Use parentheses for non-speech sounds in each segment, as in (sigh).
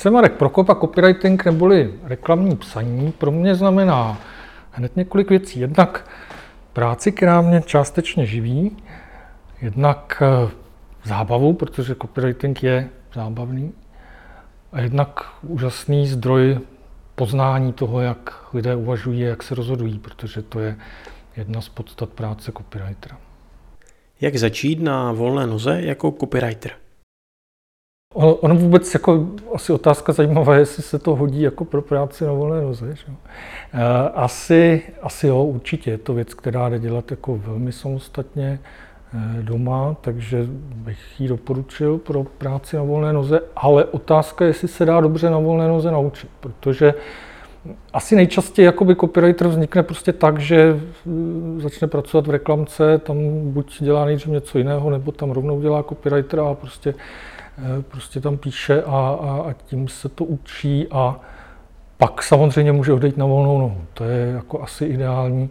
jsem Marek Prokop a copywriting neboli reklamní psaní pro mě znamená hned několik věcí. Jednak práci, která mě částečně živí, jednak eh, zábavu, protože copywriting je zábavný, a jednak úžasný zdroj poznání toho, jak lidé uvažují jak se rozhodují, protože to je jedna z podstat práce copywritera. Jak začít na volné noze jako copywriter? Ono, vůbec jako asi otázka zajímavá, jestli se to hodí jako pro práci na volné noze. Že? Eh, asi, asi jo, určitě je to věc, která jde dělat jako velmi samostatně eh, doma, takže bych ji doporučil pro práci na volné noze, ale otázka je, jestli se dá dobře na volné noze naučit, protože asi nejčastěji jakoby copywriter vznikne prostě tak, že eh, začne pracovat v reklamce, tam buď dělá nejdřív něco jiného, nebo tam rovnou dělá copywriter a prostě prostě tam píše a, a, a tím se to učí a pak samozřejmě může odejít na volnou nohu. To je jako asi ideální,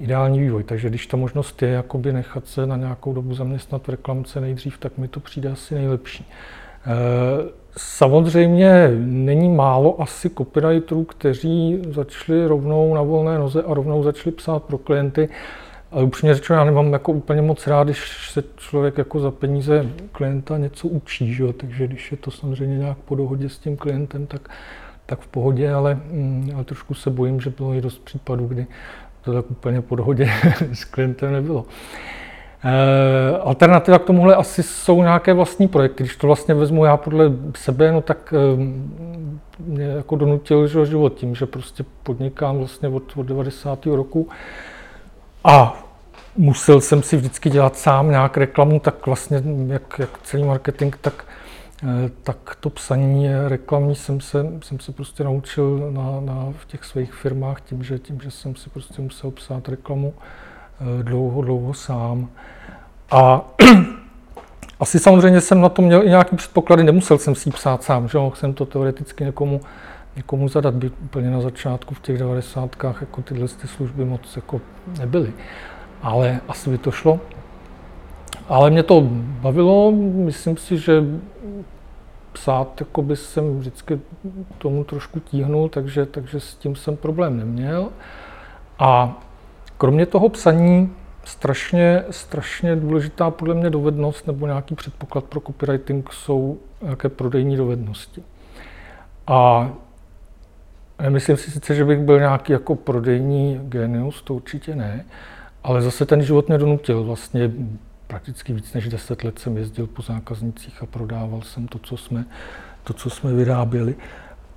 ideální vývoj. Takže když ta možnost je jakoby nechat se na nějakou dobu zaměstnat v reklamce nejdřív, tak mi to přijde asi nejlepší. Eh, samozřejmě není málo asi copywriterů, kteří začali rovnou na volné noze a rovnou začali psát pro klienty. Ale upřímně řečeno, já nemám jako úplně moc rád, když se člověk jako za peníze klienta něco učí, že takže když je to samozřejmě nějak po dohodě s tím klientem, tak, tak v pohodě, ale, mm, ale trošku se bojím, že bylo i dost případů, kdy to tak úplně po dohodě (laughs) s klientem nebylo. E, alternativa k tomuhle asi jsou nějaké vlastní projekty. Když to vlastně vezmu já podle sebe, no tak e, mě jako donutil život tím, že prostě podnikám vlastně od, od 90. roku a musel jsem si vždycky dělat sám nějak reklamu, tak vlastně jak, jak celý marketing, tak, eh, tak to psaní reklamní jsem se, jsem se prostě naučil na, na, v těch svých firmách tím že, tím, že jsem si prostě musel psát reklamu eh, dlouho, dlouho sám. A (clears throat) asi samozřejmě jsem na to měl i nějaký předpoklady, nemusel jsem si ji psát sám, že jsem to teoreticky někomu, někomu zadat, by úplně na začátku v těch 90. jako tyhle ty služby moc jako nebyly. Ale asi by to šlo. Ale mě to bavilo, myslím si, že psát jako by jsem vždycky tomu trošku tíhnul, takže, takže s tím jsem problém neměl. A kromě toho psaní strašně, strašně důležitá podle mě dovednost nebo nějaký předpoklad pro copywriting jsou nějaké prodejní dovednosti. A Nemyslím si sice, že bych byl nějaký jako prodejní genius, to určitě ne, ale zase ten život mě donutil. Vlastně prakticky víc než 10 let jsem jezdil po zákaznicích a prodával jsem to, co jsme, to, co jsme vyráběli.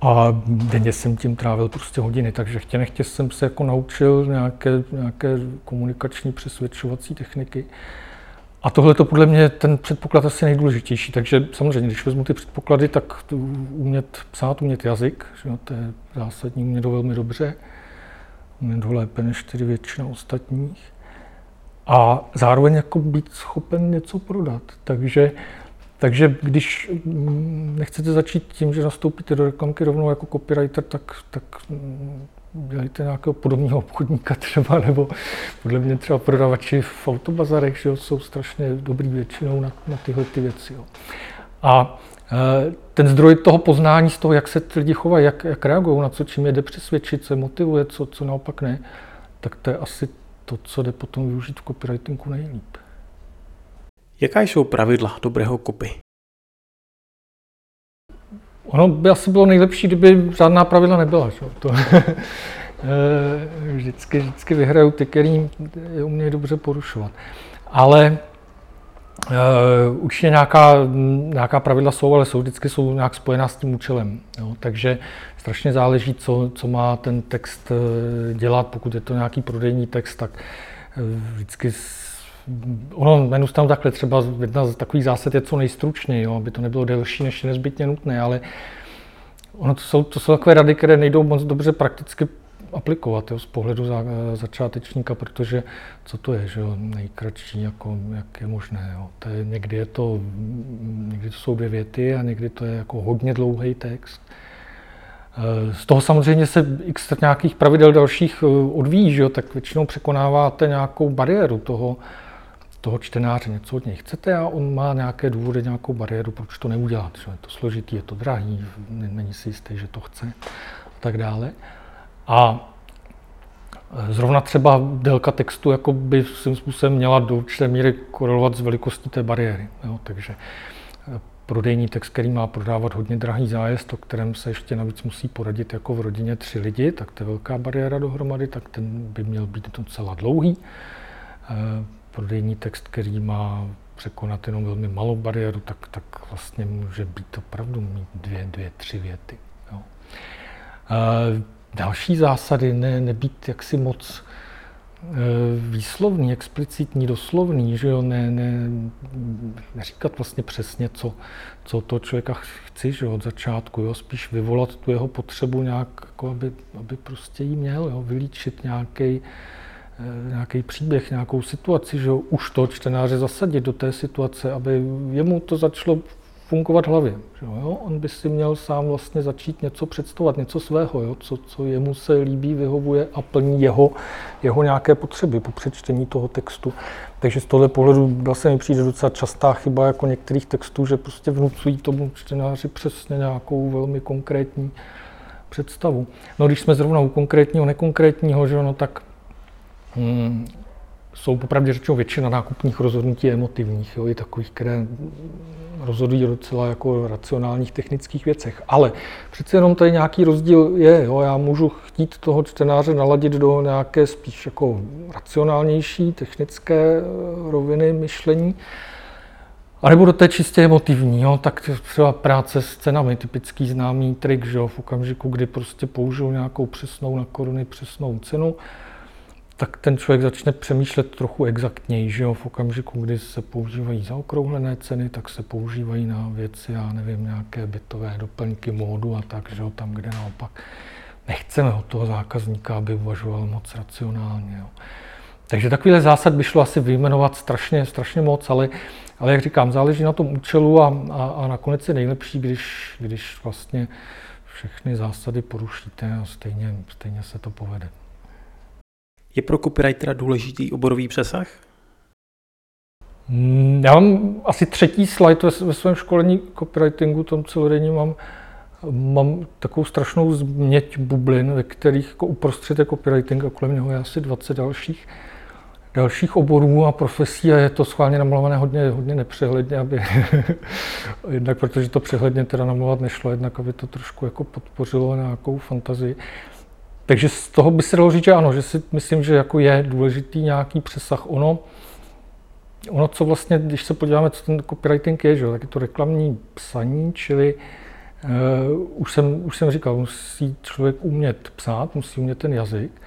A denně jsem tím trávil prostě hodiny, takže chtě nechtě jsem se jako naučil nějaké, nějaké komunikační přesvědčovací techniky. A tohle to podle mě ten předpoklad asi nejdůležitější. Takže samozřejmě, když vezmu ty předpoklady, tak umět psát, umět jazyk, že jo, to je zásadní, umět ho velmi dobře, umět ho lépe než tedy většina ostatních. A zároveň jako být schopen něco prodat. Takže, takže když nechcete začít tím, že nastoupíte do reklamky rovnou jako copywriter, tak, tak dělejte nějakého podobného obchodníka třeba, nebo podle mě třeba prodavači v autobazarech, že jo, jsou strašně dobrý většinou na, na tyhle ty věci. Jo. A e, ten zdroj toho poznání z toho, jak se ty lidi chovají, jak, jak reagují, na co čím je jde přesvědčit, co motivuje, co, co naopak ne, tak to je asi to, co jde potom využít v copywritingu nejlíp. Jaká jsou pravidla dobrého copy? Ono by asi bylo nejlepší, kdyby žádná pravidla nebyla. Čo? To, (laughs) eh, vždycky, vždycky vyhrajou ty, který je umějí dobře porušovat. Ale uh, určitě nějaká, nějaká pravidla jsou, ale jsou vždycky jsou nějak spojená s tím účelem. Jo? Takže strašně záleží, co, co má ten text eh, dělat. Pokud je to nějaký prodejní text, tak vždycky ono tam takhle, třeba jedna z takových zásad je co nejstručněji, jo, aby to nebylo delší, než je nezbytně nutné, ale ono to jsou, to jsou takové rady, které nejdou moc dobře prakticky aplikovat jo, z pohledu za, začátečníka, protože co to je, že jo, nejkratší, jako, jak je možné. Jo. To je, někdy, je to, někdy to jsou dvě věty a někdy to je jako hodně dlouhý text. Eh, z toho samozřejmě se x nějakých pravidel dalších eh, odvíjí, že jo, tak většinou překonáváte nějakou bariéru toho, toho čtenáře něco od něj chcete a on má nějaké důvody, nějakou bariéru, proč to neudělat. Že je to složitý, je to drahý, není si jistý, že to chce a tak dále. A Zrovna třeba délka textu jako by svým způsobem měla do určité míry korelovat s velikostí té bariéry. Jo? Takže eh, prodejní text, který má prodávat hodně drahý zájezd, o kterém se ještě navíc musí poradit jako v rodině tři lidi, tak to je velká bariéra dohromady, tak ten by měl být docela dlouhý. Prodejní text, který má překonat jenom velmi malou bariéru, tak, tak vlastně může být opravdu mít dvě, dvě tři věty. Jo. Eh, další zásady, ne, nebýt jaksi moc eh, výslovný, explicitní, doslovný, že jo, ne, ne, neříkat vlastně přesně, co, co to člověka chci, že jo, od začátku, jo, spíš vyvolat tu jeho potřebu nějak, jako aby, aby prostě jí měl, jo, vylíčit nějaký nějaký příběh, nějakou situaci, že jo, už to čtenáře zasadit do té situace, aby jemu to začalo fungovat hlavě. Že jo? On by si měl sám vlastně začít něco představovat, něco svého, jo? Co, co jemu se líbí, vyhovuje a plní jeho, jeho nějaké potřeby po přečtení toho textu. Takže z tohle pohledu vlastně mi přijde docela častá chyba jako některých textů, že prostě vnucují tomu čtenáři přesně nějakou velmi konkrétní představu. No když jsme zrovna u konkrétního, nekonkrétního, že no tak hmm, jsou popravdě řečeno většina nákupních rozhodnutí emotivních, jo, i takových, které rozhodují docela jako racionálních technických věcech. Ale přece jenom tady nějaký rozdíl je. Jo, já můžu chtít toho čtenáře naladit do nějaké spíš jako racionálnější technické eh, roviny myšlení, a nebo do té čistě emotivní, jo, tak třeba práce s cenami, typický známý trik, že jo, v okamžiku, kdy prostě použiju nějakou přesnou na koruny přesnou cenu, tak ten člověk začne přemýšlet trochu exaktněji, že jo? v okamžiku, kdy se používají zaokrouhlené ceny, tak se používají na věci, já nevím, nějaké bytové doplňky módu a tak, že jo? tam, kde naopak nechceme od toho zákazníka, aby uvažoval moc racionálně. Jo? Takže takovýhle zásad by šlo asi vyjmenovat strašně, strašně moc, ale, ale jak říkám, záleží na tom účelu a, a, a nakonec je nejlepší, když, když vlastně všechny zásady porušíte a stejně, stejně se to povede. Je pro copywritera důležitý oborový přesah? Mm, já mám asi třetí slide ve svém školení copywritingu, tom celodenním mám, mám takovou strašnou změť bublin, ve kterých jako uprostřed je copywriting a kolem něho je asi 20 dalších, dalších oborů a profesí a je to schválně namalované hodně, hodně nepřehledně, aby (laughs) jednak protože to přehledně teda namalovat nešlo, jednak aby to trošku jako podpořilo nějakou fantazii. Takže z toho by se dalo říct, že ano, že si myslím, že jako je důležitý nějaký přesah. Ono, ono, co vlastně, když se podíváme, co ten copywriting je, že, tak je to reklamní psaní, čili uh, už, jsem, už jsem říkal, musí člověk umět psát, musí umět ten jazyk,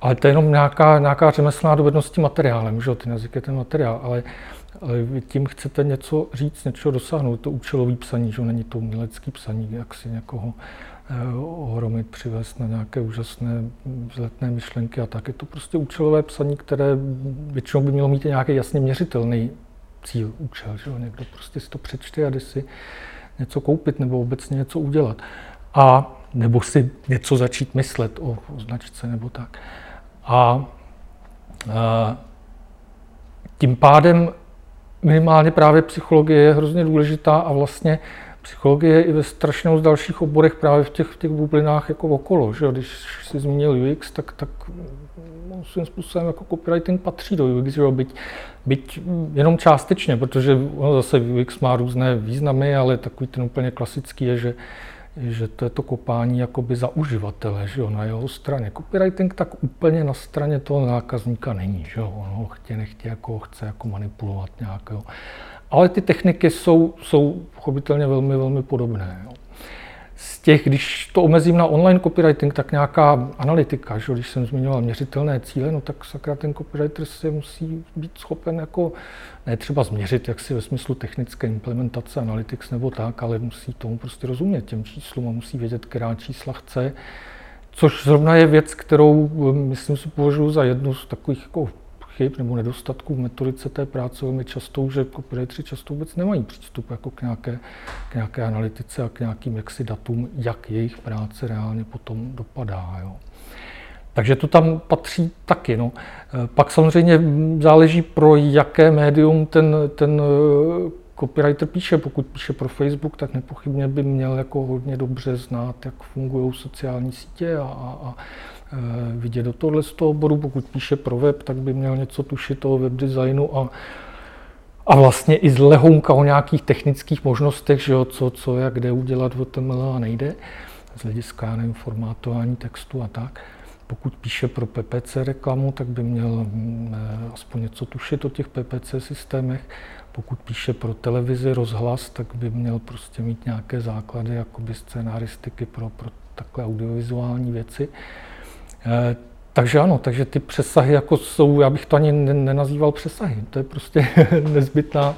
ale to je jenom nějaká, nějaká řemeslná dovednost materiálem, že ten jazyk je ten materiál, ale, ale vy tím chcete něco říct, něco dosáhnout, to účelový psaní, že není to umělecký psaní, jak si někoho Eh, ohromit, přivést na nějaké úžasné vzletné myšlenky a tak. Je to prostě účelové psaní, které většinou by mělo mít nějaký jasně měřitelný cíl, účel. Že jo? Někdo prostě si to přečte a jde si něco koupit nebo obecně něco udělat. A nebo si něco začít myslet o, o značce nebo tak. A, a tím pádem minimálně právě psychologie je hrozně důležitá a vlastně psychologie i ve strašně z dalších oborech právě v těch, v těch bublinách jako okolo. Že? Když jsi zmínil UX, tak, tak no, svým způsobem jako copywriting patří do UX, že? Byť, byť jenom částečně, protože ono zase UX má různé významy, ale takový ten úplně klasický je, že že to je to kopání jakoby za uživatele, že jo, na jeho straně. Copywriting tak úplně na straně toho zákazníka není, že jo, on ho chtě, nechtě, jako chce jako manipulovat nějak, jo. Ale ty techniky jsou, jsou pochopitelně velmi, velmi podobné. Jo. Z těch, když to omezím na online copywriting, tak nějaká analytika, že? když jsem zmiňoval měřitelné cíle, no tak sakra ten copywriter se musí být schopen jako, ne třeba změřit, jak si ve smyslu technické implementace, analytics nebo tak, ale musí tomu prostě rozumět těm číslům a musí vědět, která čísla chce, což zrovna je věc, kterou myslím si považuji za jednu z takových jako chyb nebo nedostatků v metodice té práce velmi často, že copywriteri často vůbec nemají přístup jako k, nějaké, k nějaké analytice a k nějakým jaksi datům, jak jejich práce reálně potom dopadá. Jo. Takže to tam patří taky. No. Pak samozřejmě záleží, pro jaké médium ten, ten copywriter píše. Pokud píše pro Facebook, tak nepochybně by měl jako hodně dobře znát, jak fungují sociální sítě a, a, a vidět do tohle z toho oboru. Pokud píše pro web, tak by měl něco tušit o webdesignu a, a vlastně i z lehounka o nějakých technických možnostech, že jo, co, co, jak kde udělat v HTML a nejde, z hlediska nevím, formátování textu a tak. Pokud píše pro PPC reklamu, tak by měl mm, eh, aspoň něco tušit o těch PPC systémech. Pokud píše pro televizi, rozhlas, tak by měl prostě mít nějaké základy jakoby scénaristiky pro, pro takhle audiovizuální věci. Eh, takže ano, takže ty přesahy jako jsou, já bych to ani nenazýval přesahy, to je prostě (laughs) nezbytná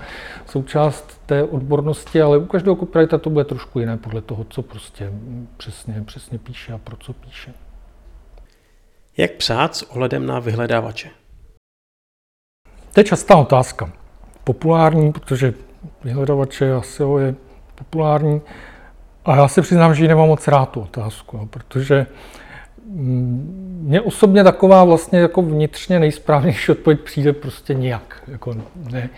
součást té odbornosti, ale u každého copywritera to bude trošku jiné podle toho, co prostě přesně, přesně píše a pro co píše. Jak psát s ohledem na vyhledávače? To je častá otázka. Populární, protože vyhledávače asi je populární. A já se přiznám, že ji nemám moc rád tu otázku, protože mně osobně taková vlastně jako vnitřně nejsprávnější odpověď přijde prostě nijak. Jako ne,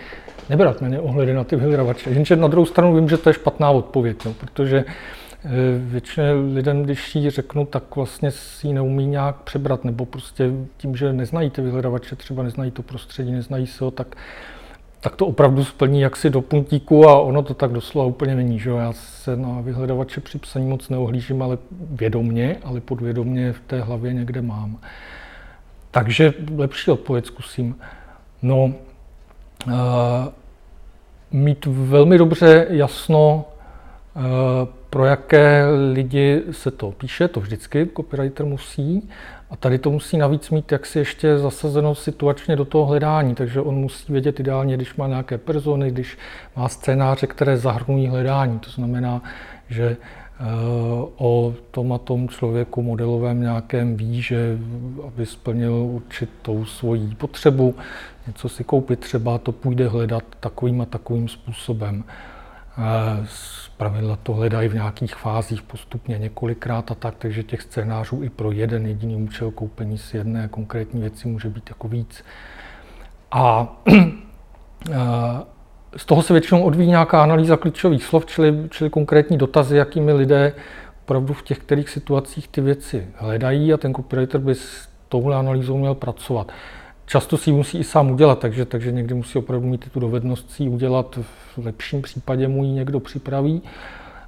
nebrat ně ohledy na ty vyhledávače. Jenže na druhou stranu vím, že to je špatná odpověď, no, protože eh, většině lidem, když ji řeknu, tak vlastně si ji neumí nějak přebrat, nebo prostě tím, že neznají ty vyhledávače, třeba neznají to prostředí, neznají se ho, tak tak to opravdu splní jaksi do puntíku a ono to tak doslova úplně není. Že? Já se na vyhledávače při psaní moc neohlížím, ale vědomně, ale podvědomně v té hlavě někde mám. Takže lepší odpověď zkusím. No, uh, mít velmi dobře jasno, uh, pro jaké lidi se to píše, to vždycky copywriter musí, a tady to musí navíc mít jaksi ještě zasazeno situačně do toho hledání, takže on musí vědět ideálně, když má nějaké persony, když má scénáře, které zahrnují hledání. To znamená, že eh, o tom a tom člověku modelovém nějakém ví, že aby splnil určitou svoji potřebu, něco si koupit třeba, to půjde hledat takovým a takovým způsobem. Z pravidla to hledají v nějakých fázích postupně několikrát a tak, takže těch scénářů i pro jeden jediný účel koupení si jedné konkrétní věci může být jako víc. A (clears throat) z toho se většinou odvíjí nějaká analýza klíčových slov, čili, čili konkrétní dotazy, jakými lidé opravdu v těch kterých situacích ty věci hledají a ten copywriter by s touhle analýzou měl pracovat. Často si ji musí i sám udělat, takže, takže někdy musí opravdu mít tu dovednost si ji udělat. V lepším případě mu ji někdo připraví.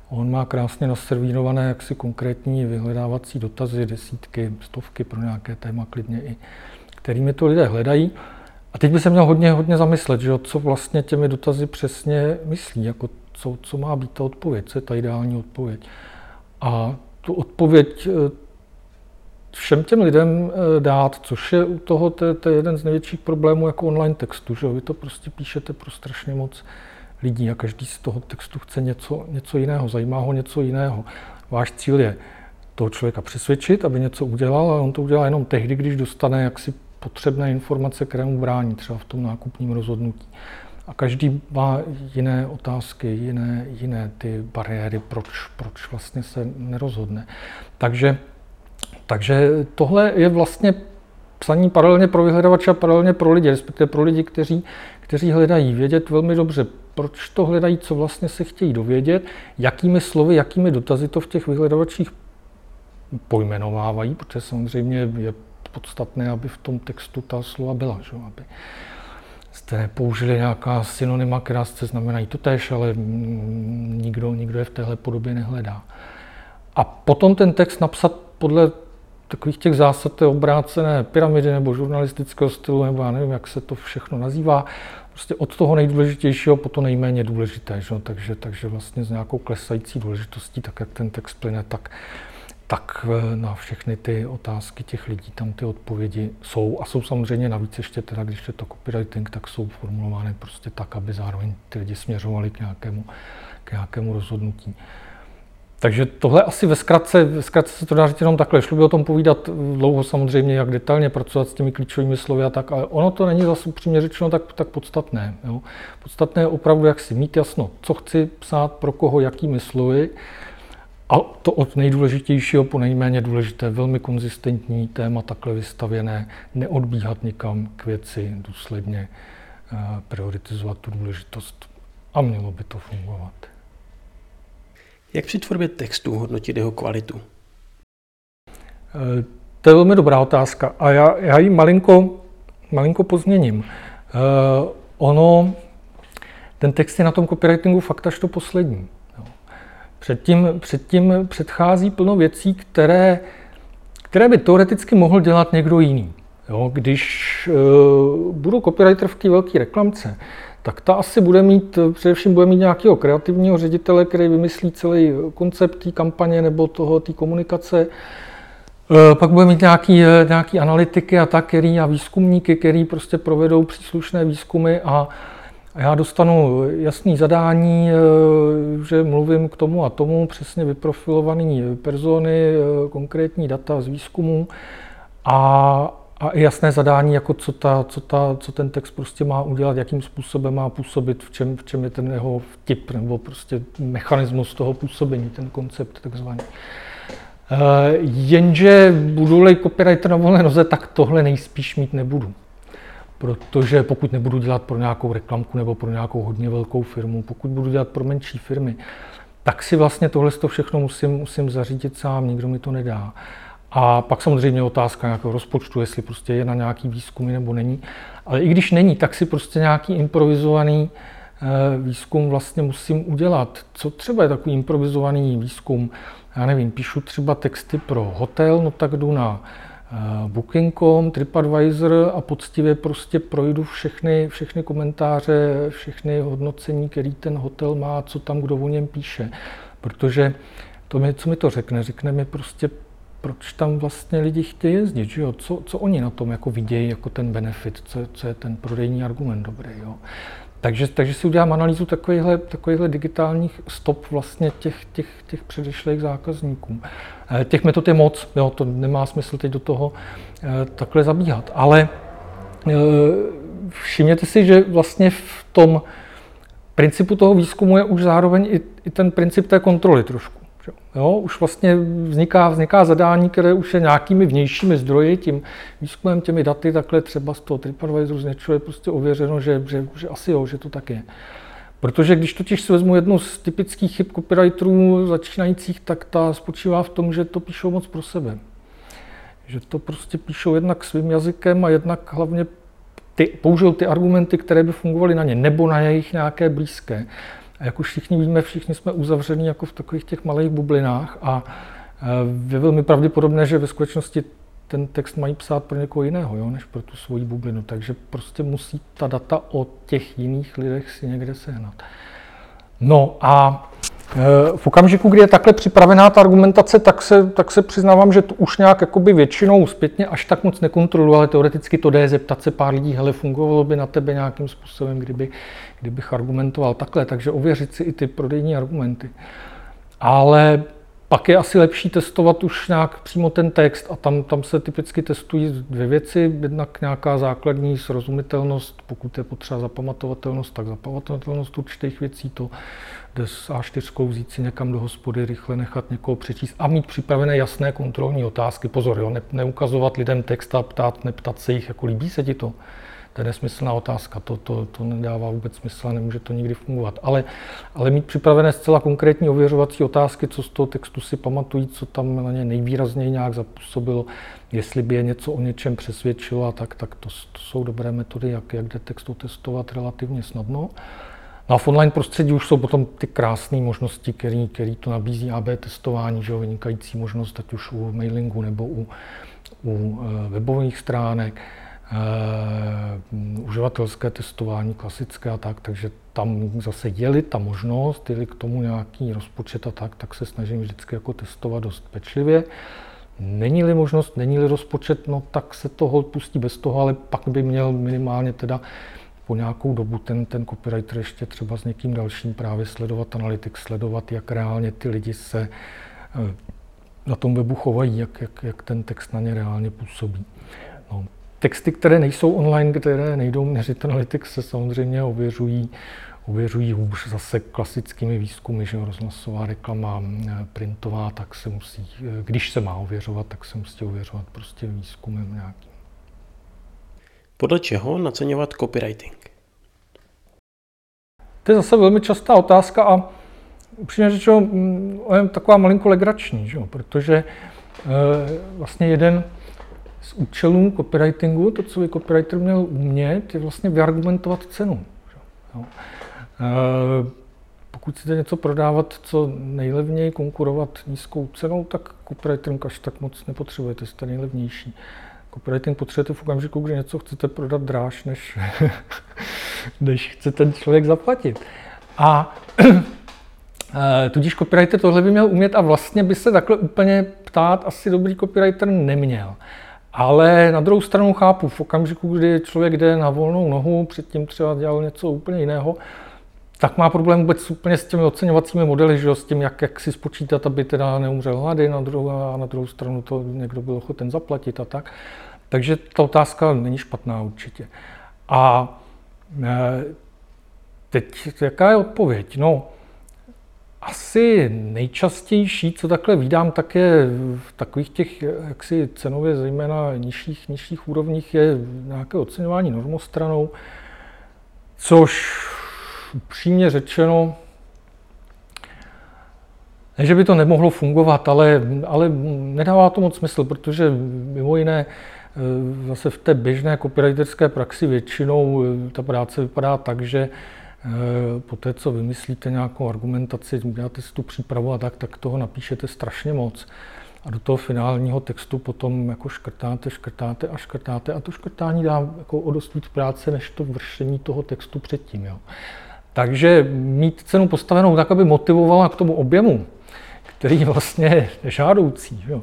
On má krásně naservírované jaksi konkrétní vyhledávací dotazy, desítky, stovky pro nějaké téma klidně i, kterými to lidé hledají. A teď by se měl hodně, hodně zamyslet, že co vlastně těmi dotazy přesně myslí, jako co, co má být ta odpověď, co je ta ideální odpověď. A tu odpověď všem těm lidem eh, dát, což je u toho to, to je jeden z největších problémů jako online textu, že vy to prostě píšete pro strašně moc lidí a každý z toho textu chce něco, něco jiného, zajímá ho něco jiného. Váš cíl je toho člověka přesvědčit, aby něco udělal, ale on to udělá jenom tehdy, když dostane jaksi potřebné informace, které mu brání, třeba v tom nákupním rozhodnutí. A každý má jiné otázky, jiné, jiné ty bariéry, proč, proč vlastně se nerozhodne. Takže takže tohle je vlastně psaní paralelně pro vyhledávače a paralelně pro lidi, respektive pro lidi, kteří, kteří hledají vědět velmi dobře, proč to hledají, co vlastně se chtějí dovědět, jakými slovy, jakými dotazy to v těch vyhledavačích pojmenovávají, protože samozřejmě je podstatné, aby v tom textu ta slova byla, že? aby jste nepoužili nějaká synonyma, která se znamenají to tež, ale nikdo, nikdo je v téhle podobě nehledá. A potom ten text napsat podle takových těch zásad té obrácené pyramidy nebo žurnalistického stylu, nebo já nevím, jak se to všechno nazývá, prostě od toho nejdůležitějšího po to nejméně důležité. Že? Takže, takže vlastně s nějakou klesající důležitostí, tak jak ten text plyne, tak, tak eh, na všechny ty otázky těch lidí tam ty odpovědi jsou. A jsou samozřejmě navíc ještě teda, když je to copywriting, tak jsou formulovány prostě tak, aby zároveň ty lidi směřovali k nějakému, k nějakému rozhodnutí. Takže tohle asi ve zkratce, ve zkratce se to dá říct jenom takhle. Šlo by o tom povídat dlouho samozřejmě, jak detailně pracovat s těmi klíčovými slovy a tak, ale ono to není zase upřímně řečeno tak, tak podstatné. Jo. Podstatné je opravdu, jak si mít jasno, co chci psát, pro koho, jakými slovy. a to od nejdůležitějšího po nejméně důležité, velmi konzistentní téma takhle vystavěné, neodbíhat nikam k věci, důsledně eh, prioritizovat tu důležitost a mělo by to fungovat. Jak při tvorbě textu hodnotit jeho kvalitu? Eh, to je velmi dobrá otázka a já, já ji malinko, malinko pozměním. Uh, ono, ten text je na tom copywritingu fakt až to poslední. Předtím, předtím předchází plno věcí, které, které by teoreticky mohl dělat někdo jiný. Jo. Když uh, budu copywriter v té velké reklamce, tak ta asi bude mít, především bude mít nějakého kreativního ředitele, který vymyslí celý koncept té kampaně nebo toho, té komunikace, Eh, pak bude mít nějaký, eh, nějaký analytiky a tak, který a výzkumníky, který prostě provedou příslušné výzkumy a, já dostanu jasný zadání, eh, že mluvím k tomu a tomu, přesně vyprofilované persony, konkrétní data z výzkumu. A, a i jasné zadání, jako co, ta, co, ta, co ten text prostě má udělat, jakým způsobem má působit, v čem, v čem je ten jeho vtip nebo prostě mechanismus toho působení, ten koncept takzvaný. Eh, jenže budu-li copywriter na volné noze, tak tohle nejspíš mít nebudu. Protože pokud nebudu dělat pro nějakou reklamku nebo pro nějakou hodně velkou firmu, pokud budu dělat pro menší firmy, tak si vlastně tohle to všechno musím, musím zařídit sám, nikdo mi to nedá. A pak samozřejmě otázka nějakého rozpočtu, jestli prostě je na nějaký výzkumy nebo není. Ale i když není, tak si prostě nějaký improvizovaný eh, výzkum vlastně musím udělat. Co třeba je takový improvizovaný výzkum? já nevím, píšu třeba texty pro hotel, no tak jdu na eh, Booking.com, TripAdvisor a poctivě prostě projdu všechny, všechny komentáře, všechny hodnocení, který ten hotel má, co tam kdo o něm píše. Protože to mi, co mi to řekne, řekne mi prostě, proč tam vlastně lidi chtějí jezdit, že jo? Co, co oni na tom jako vidějí jako ten benefit, co, co je ten prodejní argument dobrý. Jo? Takže, takže si udělám analýzu takovýchhle, takovýchhle digitálních stop vlastně těch, těch, těch předešlých zákazníků. Eh, těch metod je moc, jo, to nemá smysl teď do toho eh, takhle zabíhat. Ale eh, všimněte si, že vlastně v tom principu toho výzkumu je už zároveň i, i ten princip té kontroly trošku. Jo, už vlastně vzniká, vzniká zadání, které už je nějakými vnějšími zdroji, tím výzkumem, těmi daty, takhle třeba z toho TripAdvisoru z něčeho je prostě ověřeno, že, že, že asi jo, že to tak je. Protože když totiž si vezmu jednu z typických chyb copywriterů začínajících, tak ta spočívá v tom, že to píšou moc pro sebe. Že to prostě píšou jednak svým jazykem a jednak hlavně ty, použijou ty argumenty, které by fungovaly na ně, nebo na jejich nějaké blízké. A jak už všichni víme, všichni jsme uzavření jako v takových těch malých bublinách a je velmi pravděpodobné, že ve skutečnosti ten text mají psát pro někoho jiného, jo, než pro tu svoji bublinu. Takže prostě musí ta data o těch jiných lidech si někde sehnat. No a e, v okamžiku, kdy je takhle připravená ta argumentace, tak se, tak se přiznávám, že to už nějak jakoby většinou zpětně až tak moc nekontroluji, ale teoreticky to jde zeptat se pár lidí, hele, fungovalo by na tebe nějakým způsobem, kdyby, kdybych argumentoval takhle, takže ověřit si i ty prodejní argumenty. Ale pak je asi lepší testovat už nějak přímo ten text a tam, tam se typicky testují dvě věci. Jednak nějaká základní srozumitelnost, pokud je potřeba zapamatovatelnost, tak zapamatovatelnost určitých věcí, to jde s A4 vzít si někam do hospody, rychle nechat někoho přečíst a mít připravené jasné kontrolní otázky. Pozor, jo, ne, neukazovat lidem text a ptát, neptat se jich, jako líbí se ti to. To je nesmyslná otázka, to, to, to nedává vůbec smysl a nemůže to nikdy fungovat. Ale, ale mít připravené zcela konkrétní ověřovací otázky, co z toho textu si pamatují, co tam na ně nejvýrazněji nějak zapůsobilo, jestli by je něco o něčem přesvědčilo a tak, tak to, to jsou dobré metody, jak, jak jde textu testovat relativně snadno. No a v online prostředí už jsou potom ty krásné možnosti, který, který to nabízí AB testování, že jo, vynikající možnost, ať už u mailingu nebo u, u eh, webových stránek. Uh, uživatelské testování, klasické a tak, takže tam zase jeli ta možnost, jeli k tomu nějaký rozpočet a tak, tak se snažím vždycky jako testovat dost pečlivě. Není-li možnost, není-li rozpočet, no tak se to hold pustí bez toho, ale pak by měl minimálně teda po nějakou dobu ten, ten copywriter ještě třeba s někým dalším právě sledovat analytik, sledovat, jak reálně ty lidi se eh, na tom webu chovají, jak, jak, jak ten text na ně reálně působí. No, texty, které nejsou online, které nejdou měřit analytics, se samozřejmě ověřují, ověřují už zase klasickými výzkumy, že rozhlasová reklama, printová, tak se musí, když se má ověřovat, tak se musí ověřovat prostě výzkumem nějakým. Podle čeho naceňovat copywriting? To je zase velmi častá otázka a upřímně řečeno, je taková malinko legrační, že? protože e, vlastně jeden z účelů copywritingu, to, co by copywriter měl umět, je vlastně vyargumentovat cenu. Jo? E, pokud chcete něco prodávat co nejlevněji, konkurovat nízkou cenou, tak copywriting až tak moc nepotřebujete, jste nejlevnější. Copywriting potřebujete v okamžiku, kdy něco chcete prodat dráž, než, (laughs) než chce ten člověk zaplatit. A (clears throat) eh, tudíž copywriter tohle by měl umět a vlastně by se takhle úplně ptát asi dobrý copywriter neměl. Ale na druhou stranu chápu, v okamžiku, kdy člověk jde na volnou nohu, předtím třeba dělal něco úplně jiného, tak má problém vůbec úplně s těmi oceňovacími modely, že s tím, jak, jak si spočítat, aby teda neumřel hlady na druhou, a na druhou stranu to někdo byl ochoten zaplatit a tak. Takže ta otázka není špatná určitě. A e, teď jaká je odpověď? No, asi nejčastější, co takhle vídám, tak je v takových těch jaksi cenově zejména nižších, nižších úrovních je nějaké oceňování normostranou, což upřímně řečeno, ne, že by to nemohlo fungovat, ale, ale nedává to moc smysl, protože mimo jiné Eh, zase v té běžné copywriterské praxi většinou eh, ta práce vypadá tak, že po té, co vymyslíte nějakou argumentaci, uděláte si tu přípravu a tak, tak toho napíšete strašně moc. A do toho finálního textu potom jako škrtáte, škrtáte a škrtáte a to škrtání dá jako o dost víc práce, než to vršení toho textu předtím. Jo. Takže mít cenu postavenou tak, aby motivovala k tomu objemu, který vlastně je žádoucí. Jo.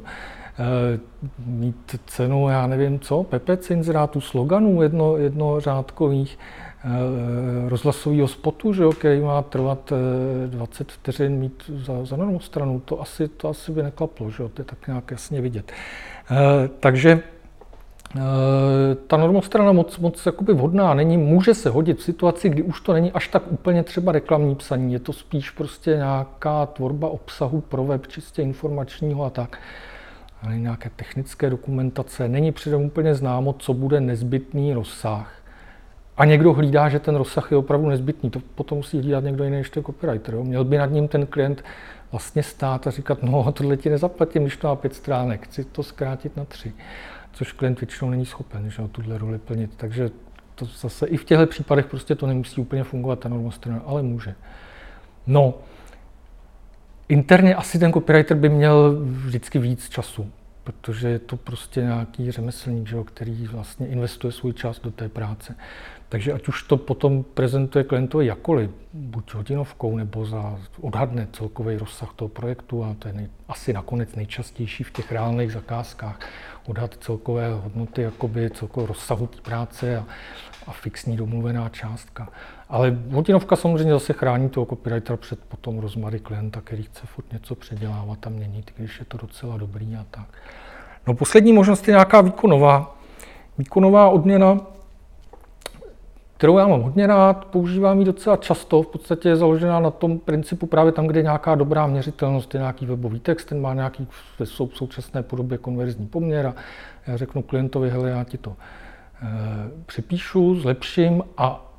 Eh, mít cenu, já nevím co, Pepe inzerátů, sloganů jedno, jednořádkových, eh, rozhlasového spotu, že jo, který má trvat 20 eh, vteřin mít za, za stranu, to asi, to asi by neklaplo, že jo, to je tak nějak jasně vidět. Takže ta normostrana moc, moc jakoby vhodná není, může se hodit v situaci, kdy už to není až tak úplně třeba reklamní psaní, je to spíš prostě nějaká tvorba obsahu pro web, čistě informačního a tak ale nějaké technické dokumentace, není předem úplně známo, co bude nezbytný rozsah. A někdo hlídá, že ten rozsah je opravdu nezbytný. To potom musí hlídat někdo jiný než ten copywriter. Jo? Měl by nad ním ten klient vlastně stát a říkat, no tohle ti nezaplatím, když to má pět stránek, chci to zkrátit na tři. Což klient většinou není schopen, že tuhle roli plnit. Takže to zase i v těchto případech prostě to nemusí úplně fungovat ta normostrana, ale může. No, Interně asi ten copywriter by měl vždycky víc času, protože je to prostě nějaký řemeslník, že jo, který vlastně investuje svůj čas do té práce. Takže ať už to potom prezentuje klientovi jakoliv, buď hodinovkou nebo za odhadne celkový rozsah toho projektu a to je nej, asi nakonec nejčastější v těch reálných zakázkách, odhad celkové hodnoty, jakoby celkového rozsahu práce a, a fixní domluvená částka. Ale hodinovka samozřejmě zase chrání toho copywritera před potom rozmary klienta, který chce furt něco předělávat a měnit, když je to docela dobrý a tak. No poslední možnost je nějaká výkonová. Výkonová odměna, kterou já mám hodně rád, používám ji docela často, v podstatě je založená na tom principu právě tam, kde je nějaká dobrá měřitelnost, je nějaký webový text, ten má nějaký v současné podobě konverzní poměr a já řeknu klientovi, hele, já ti to přepíšu, zlepším a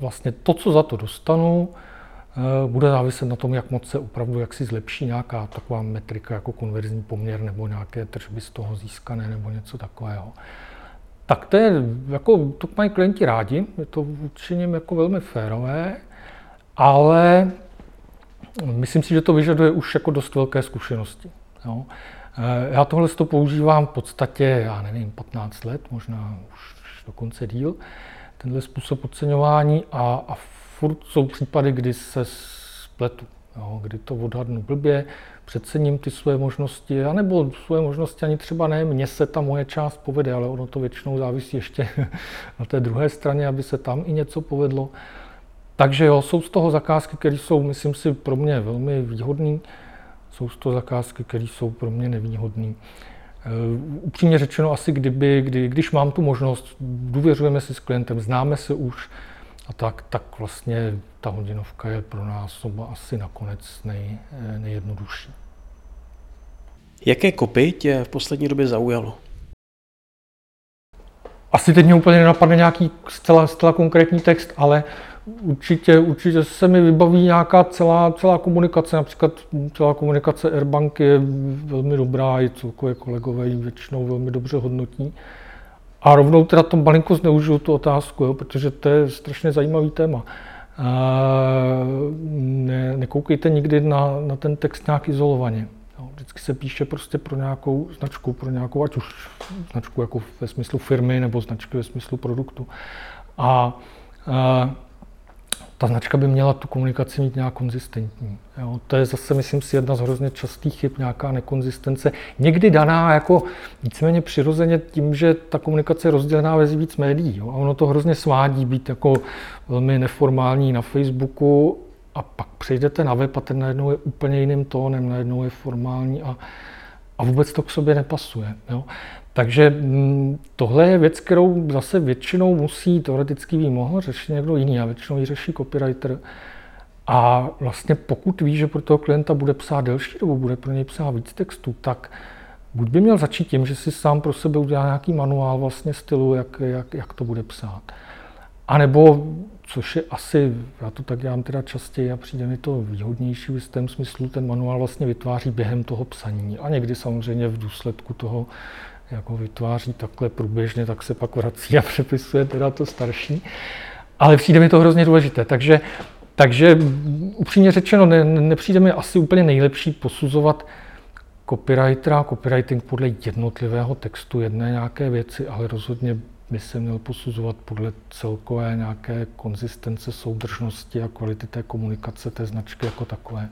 vlastně to, co za to dostanu, eh, bude záviset na tom, jak moc se opravdu jak si zlepší nějaká taková metrika jako konverzní poměr nebo nějaké tržby z toho získané nebo něco takového. Tak to je, jako, to mají klienti rádi, je to vůči nim jako velmi férové, ale myslím si, že to vyžaduje už jako dost velké zkušenosti. Jo. Eh, já tohle to používám v podstatě, já nevím, 15 let, možná už dokonce díl tenhle způsob oceňování a, a furt jsou případy, kdy se spletu, jo, kdy to odhadnu blbě, přecením ty své možnosti, anebo své možnosti ani třeba ne, mně se ta moje část povede, ale ono to většinou závisí ještě (laughs) na té druhé straně, aby se tam i něco povedlo. Takže jo, jsou z toho zakázky, které jsou, myslím si, pro mě velmi výhodné, jsou toho zakázky, které jsou pro mě nevýhodné. Upřímně řečeno, asi kdyby, kdy, když mám tu možnost, důvěřujeme si s klientem, známe se už, a tak, tak vlastně ta hodinovka je pro nás oba asi nakonec nej, nejjednodušší. Jaké kopy tě v poslední době zaujalo? Asi teď mě úplně nenapadne nějaký zcela, zcela konkrétní text, ale určitě, určitě se mi vybaví nějaká celá, celá komunikace, například celá komunikace Airbank je velmi dobrá, i celkově kolegové ji většinou velmi dobře hodnotí. A rovnou teda to malinko zneužiju tu otázku, jo, protože to je strašně zajímavý téma. Ne, nekoukejte nikdy na, na ten text nějak izolovaně. Jo. Vždycky se píše prostě pro nějakou značku, pro nějakou, ať už značku jako ve smyslu firmy nebo značky ve smyslu produktu. A, a ta značka by měla tu komunikaci mít nějak konzistentní. Jo. To je zase, myslím si, jedna z hrozně častých chyb, nějaká nekonzistence. Někdy daná jako víceméně přirozeně tím, že ta komunikace je rozdělená ve víc médií. Jo. A ono to hrozně svádí být jako velmi neformální na Facebooku a pak přejdete na web a ten najednou je úplně jiným tónem, najednou je formální a, a vůbec to k sobě nepasuje. Jo. Takže mm, tohle je věc, kterou zase většinou musí, teoreticky by mohl řešit někdo jiný a většinou ji řeší copywriter. A vlastně pokud ví, že pro toho klienta bude psát delší dobu, bude pro něj psát víc textů, tak buď by měl začít tím, že si sám pro sebe udělá nějaký manuál vlastně stylu, jak, jak, jak to bude psát. A nebo, což je asi, já to tak dělám teda častěji a přijde mi to výhodnější v tom smyslu, ten manuál vlastně vytváří během toho psaní a někdy samozřejmě v důsledku toho jako vytváří takhle průběžně, tak se pak vrací a (laughs) přepisuje teda to starší. Ale přijde mi to hrozně důležité. Takže, takže upřímně řečeno, ne, nepřijde mi asi úplně nejlepší posuzovat copywritera, copywriting podle jednotlivého textu jedné nějaké věci, ale rozhodně by se měl posuzovat podle celkové nějaké konzistence, soudržnosti a kvality té komunikace té značky jako takové.